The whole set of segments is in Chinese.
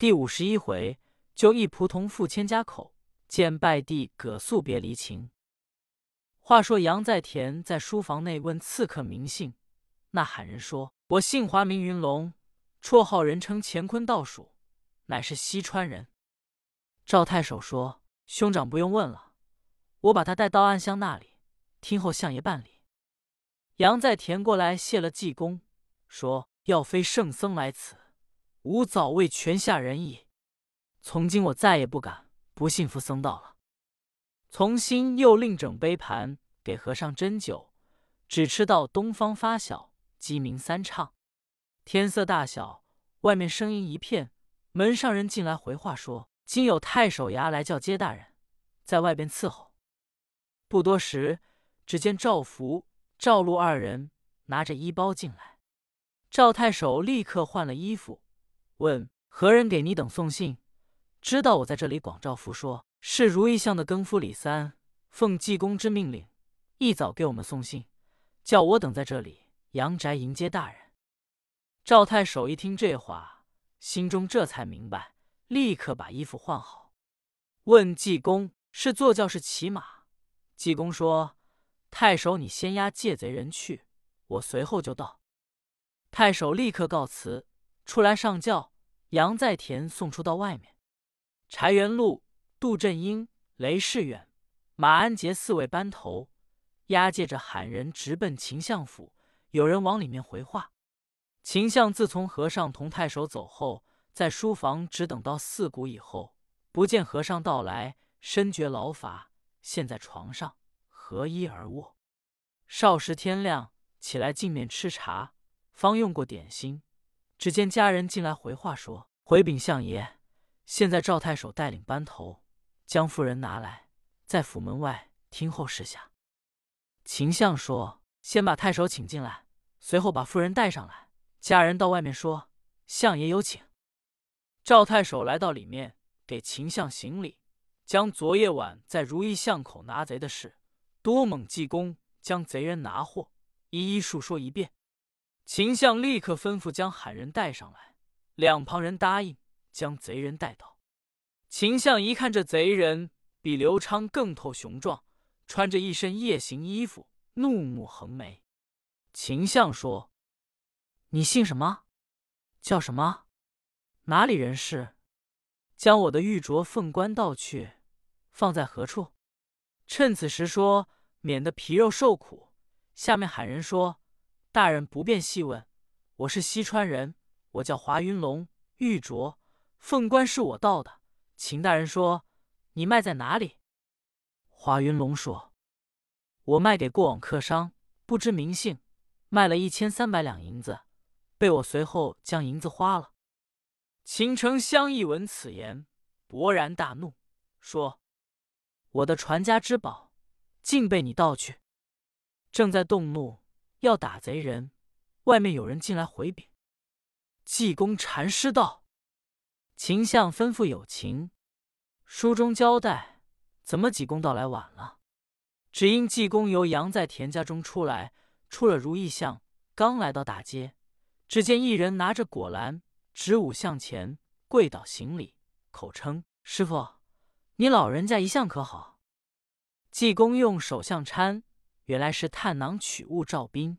第五十一回，就一仆同赴千家口，见拜地葛素别离情。话说杨在田在书房内问刺客名姓，那喊人说：“我姓华，名云龙，绰号人称乾坤倒数，乃是西川人。”赵太守说：“兄长不用问了，我把他带到暗香那里，听候相爷办理。”杨在田过来谢了济公，说：“要非圣僧来此。”吾早为泉下人矣。从今我再也不敢不信服僧道了。从新又另整杯盘给和尚斟酒，只吃到东方发晓鸡鸣三唱。天色大小，外面声音一片。门上人进来回话说：“今有太守衙来叫接大人，在外边伺候。”不多时，只见赵福、赵禄二人拿着衣包进来。赵太守立刻换了衣服。问何人给你等送信？知道我在这里。广照福说：“是如意巷的更夫李三，奉济公之命令，一早给我们送信，叫我等在这里阳宅迎接大人。”赵太守一听这话，心中这才明白，立刻把衣服换好，问济公是坐轿是骑马。济公说：“太守，你先押借贼人去，我随后就到。”太守立刻告辞，出来上轿。杨在田送出到外面，柴元禄、杜振英、雷世远、马安杰四位班头押解着喊人直奔秦相府。有人往里面回话：秦相自从和尚同太守走后，在书房只等到四鼓以后，不见和尚到来，深觉劳乏，现在床上合衣而卧。少时天亮，起来进面吃茶，方用过点心。只见家人进来回话说：“回禀相爷，现在赵太守带领班头将夫人拿来，在府门外听候示下。”秦相说：“先把太守请进来，随后把夫人带上来。”家人到外面说：“相爷有请。”赵太守来到里面，给秦相行礼，将昨夜晚在如意巷口拿贼的事，多猛济公将贼人拿获，一一述说一遍。秦相立刻吩咐将喊人带上来，两旁人答应将贼人带到。秦相一看这贼人比刘昌更透雄壮，穿着一身夜行衣服，怒目横眉。秦相说：“你姓什么？叫什么？哪里人士？将我的玉镯凤冠盗去，放在何处？趁此时说，免得皮肉受苦。”下面喊人说。大人不便细问，我是西川人，我叫华云龙。玉镯、凤冠是我盗的，秦大人说你卖在哪里？华云龙说：“我卖给过往客商，不知名姓，卖了一千三百两银子，被我随后将银子花了。”秦丞相一闻此言，勃然大怒，说：“我的传家之宝，竟被你盗去！”正在动怒。要打贼人，外面有人进来回禀。济公禅师道：“秦相吩咐有情，书中交代，怎么济公到来晚了？只因济公由杨在田家中出来，出了如意巷，刚来到大街，只见一人拿着果篮，直舞向前，跪倒行礼，口称：‘师傅，你老人家一向可好？’济公用手相搀。”原来是探囊取物赵斌。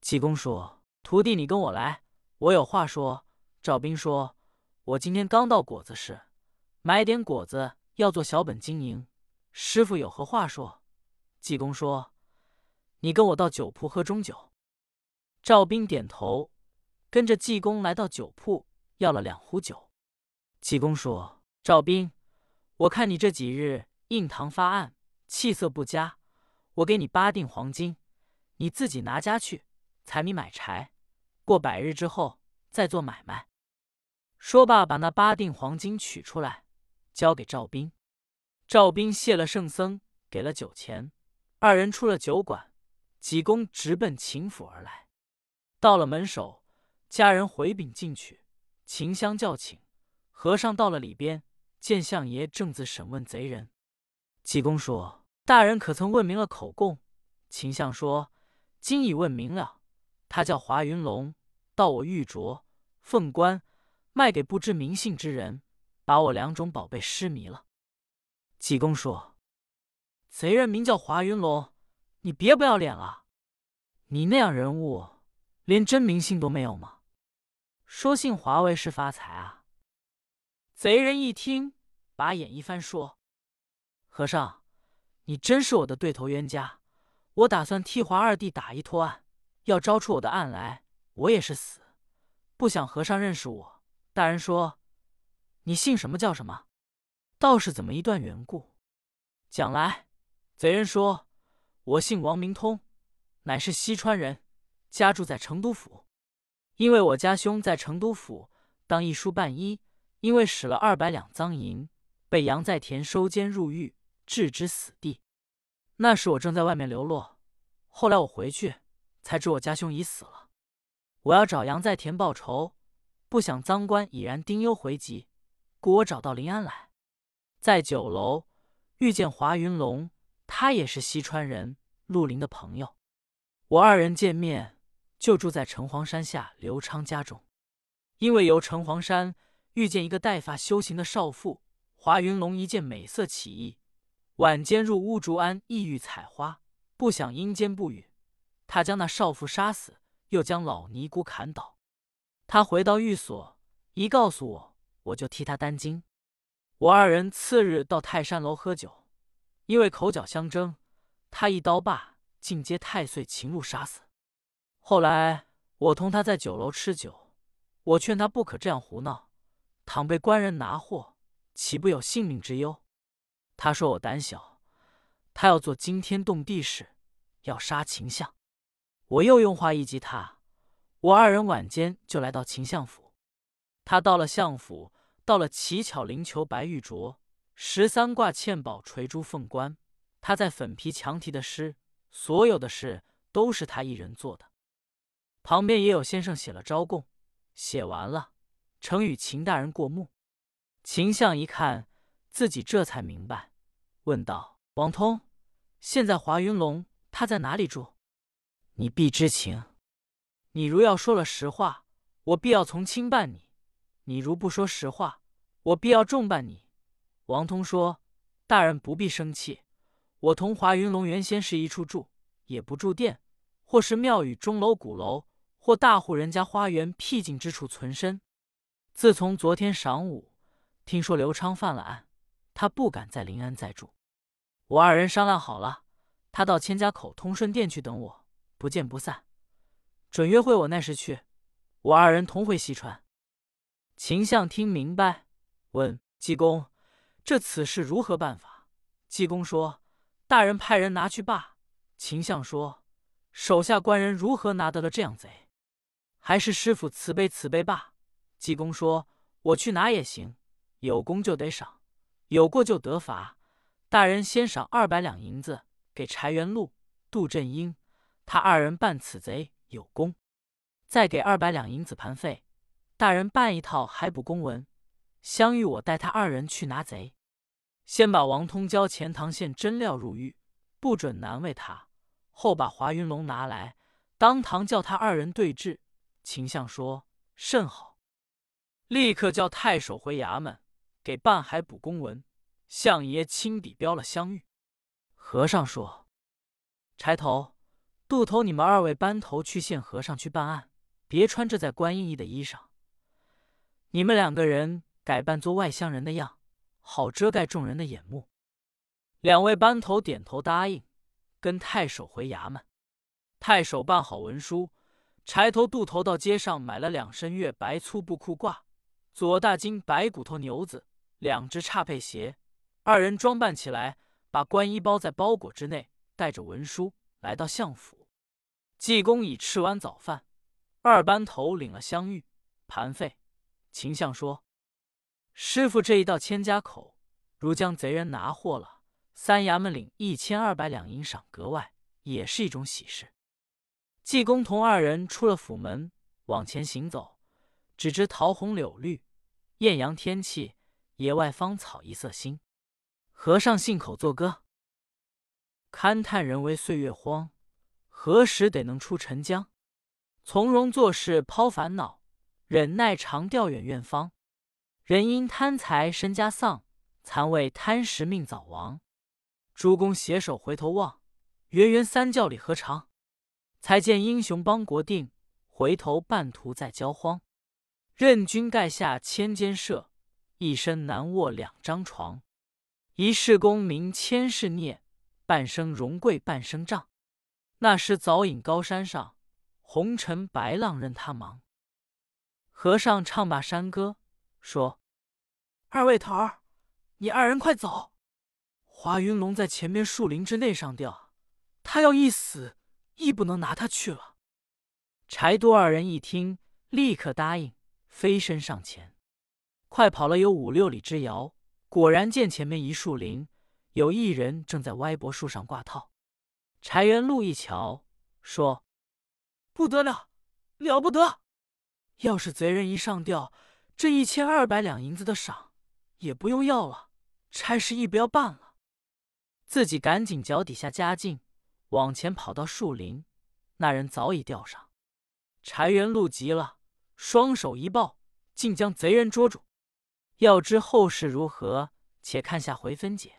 济公说：“徒弟，你跟我来，我有话说。”赵斌说：“我今天刚到果子市，买点果子，要做小本经营。师傅有何话说？”济公说：“你跟我到酒铺喝中酒。”赵斌点头，跟着济公来到酒铺，要了两壶酒。济公说：“赵斌，我看你这几日印堂发暗，气色不佳。”我给你八锭黄金，你自己拿家去采米买柴，过百日之后再做买卖。说罢，把那八锭黄金取出来，交给赵斌。赵斌谢了圣僧，给了酒钱。二人出了酒馆，济公直奔秦府而来。到了门首，家人回禀进去，秦香叫请和尚到了里边，见相爷正自审问贼人。济公说。大人可曾问明了口供？秦相说：“今已问明了。他叫华云龙，盗我玉镯、凤冠，卖给不知名姓之人，把我两种宝贝失迷了。”济公说：“贼人名叫华云龙，你别不要脸了！你那样人物，连真名姓都没有吗？说姓华为是发财啊？”贼人一听，把眼一翻，说：“和尚，你真是我的对头冤家。我打算替华二弟打一托案，要招出我的案来，我也是死。不想和尚认识我。大人说，你姓什么叫什么？道是怎么一段缘故？讲来。”贼人说：“我姓王，明通，乃是西川人，家住在成都府。因为我家兄在成都府当一书半医。”因为使了二百两赃银，被杨在田收监入狱，置之死地。那时我正在外面流落，后来我回去，才知我家兄已死了。我要找杨在田报仇，不想赃官已然丁忧回籍，故我找到临安来，在酒楼遇见华云龙，他也是西川人，陆林的朋友。我二人见面，就住在城隍山下刘昌家中，因为由城隍山。遇见一个带发修行的少妇华云龙，一见美色起意，晚间入乌竹庵意欲采花，不想阴间不语，他将那少妇杀死，又将老尼姑砍倒。他回到寓所，一告诉我，我就替他担惊。我二人次日到泰山楼喝酒，因为口角相争，他一刀把尽接太岁秦禄杀死。后来我同他在酒楼吃酒，我劝他不可这样胡闹。倘被官人拿获，岂不有性命之忧？他说我胆小，他要做惊天动地事，要杀秦相。我又用话一激他，我二人晚间就来到秦相府。他到了相府，到了奇巧灵球白玉镯，十三挂嵌宝垂珠凤冠。他在粉皮墙题的诗，所有的事都是他一人做的。旁边也有先生写了招供，写完了。呈与秦大人过目，秦相一看，自己这才明白，问道：“王通，现在华云龙他在哪里住？你必知情。你如要说了实话，我必要从轻办你；你如不说实话，我必要重办你。”王通说：“大人不必生气，我同华云龙原先是一处住，也不住店，或是庙宇钟楼鼓楼，或大户人家花园僻静之处存身。”自从昨天晌午听说刘昌犯了案，他不敢在临安再住。我二人商量好了，他到千家口通顺店去等我，不见不散。准约会我那时去，我二人同回西川。秦相听明白，问济公：“这此事如何办法？”济公说：“大人派人拿去罢。”秦相说：“手下官人如何拿得了这样贼？还是师傅慈悲慈悲罢。”济公说：“我去拿也行，有功就得赏，有过就得罚。大人先赏二百两银子给柴元禄、杜振英，他二人办此贼有功；再给二百两银子盘费，大人办一套海捕公文。相遇我带他二人去拿贼，先把王通交钱塘县真料入狱，不准难为他；后把华云龙拿来，当堂叫他二人对质。”秦相说：“甚好。”立刻叫太守回衙门，给办海捕公文。相爷亲笔标了相遇。和尚说：“柴头、杜头，你们二位班头去县和尚去办案，别穿这在观音衣的衣裳。你们两个人改扮做外乡人的样，好遮盖众人的眼目。”两位班头点头答应，跟太守回衙门。太守办好文书，柴头、杜头到街上买了两身月白粗布裤褂。左大金白骨头牛子，两只差配鞋，二人装扮起来，把官衣包在包裹之内，带着文书来到相府。济公已吃完早饭，二班头领了香玉盘费。秦相说：“师傅这一到千家口，如将贼人拿获了，三衙门领一千二百两银赏格外，也是一种喜事。”济公同二人出了府门，往前行走，只知桃红柳绿。艳阳天气，野外芳草一色新。和尚信口作歌，勘探人为岁月荒，何时得能出沉江？从容做事抛烦恼，忍耐长调远院方。人因贪财身家丧，残为贪食命早亡。诸公携手回头望，圆圆三教里何长？才见英雄邦国定，回头半途在交荒。任君盖下千间舍，一身难卧两张床。一世功名千世孽，半生荣贵半生障。那时早隐高山上，红尘白浪任他忙。和尚唱罢山歌，说：“二位头儿，你二人快走！华云龙在前面树林之内上吊，他要一死，亦不能拿他去了。”柴都二人一听，立刻答应，飞身上前，快跑了有五六里之遥，果然见前面一树林，有一人正在歪脖树上挂套。柴元禄一瞧，说：“不得了，了不得！要是贼人一上吊，这一千二百两银子的赏也不用要了，差事亦不要办了。”自己赶紧脚底下加劲，往前跑到树林，那人早已吊上。柴元禄急了，双手一抱，竟将贼人捉住。要知后事如何，且看下回分解。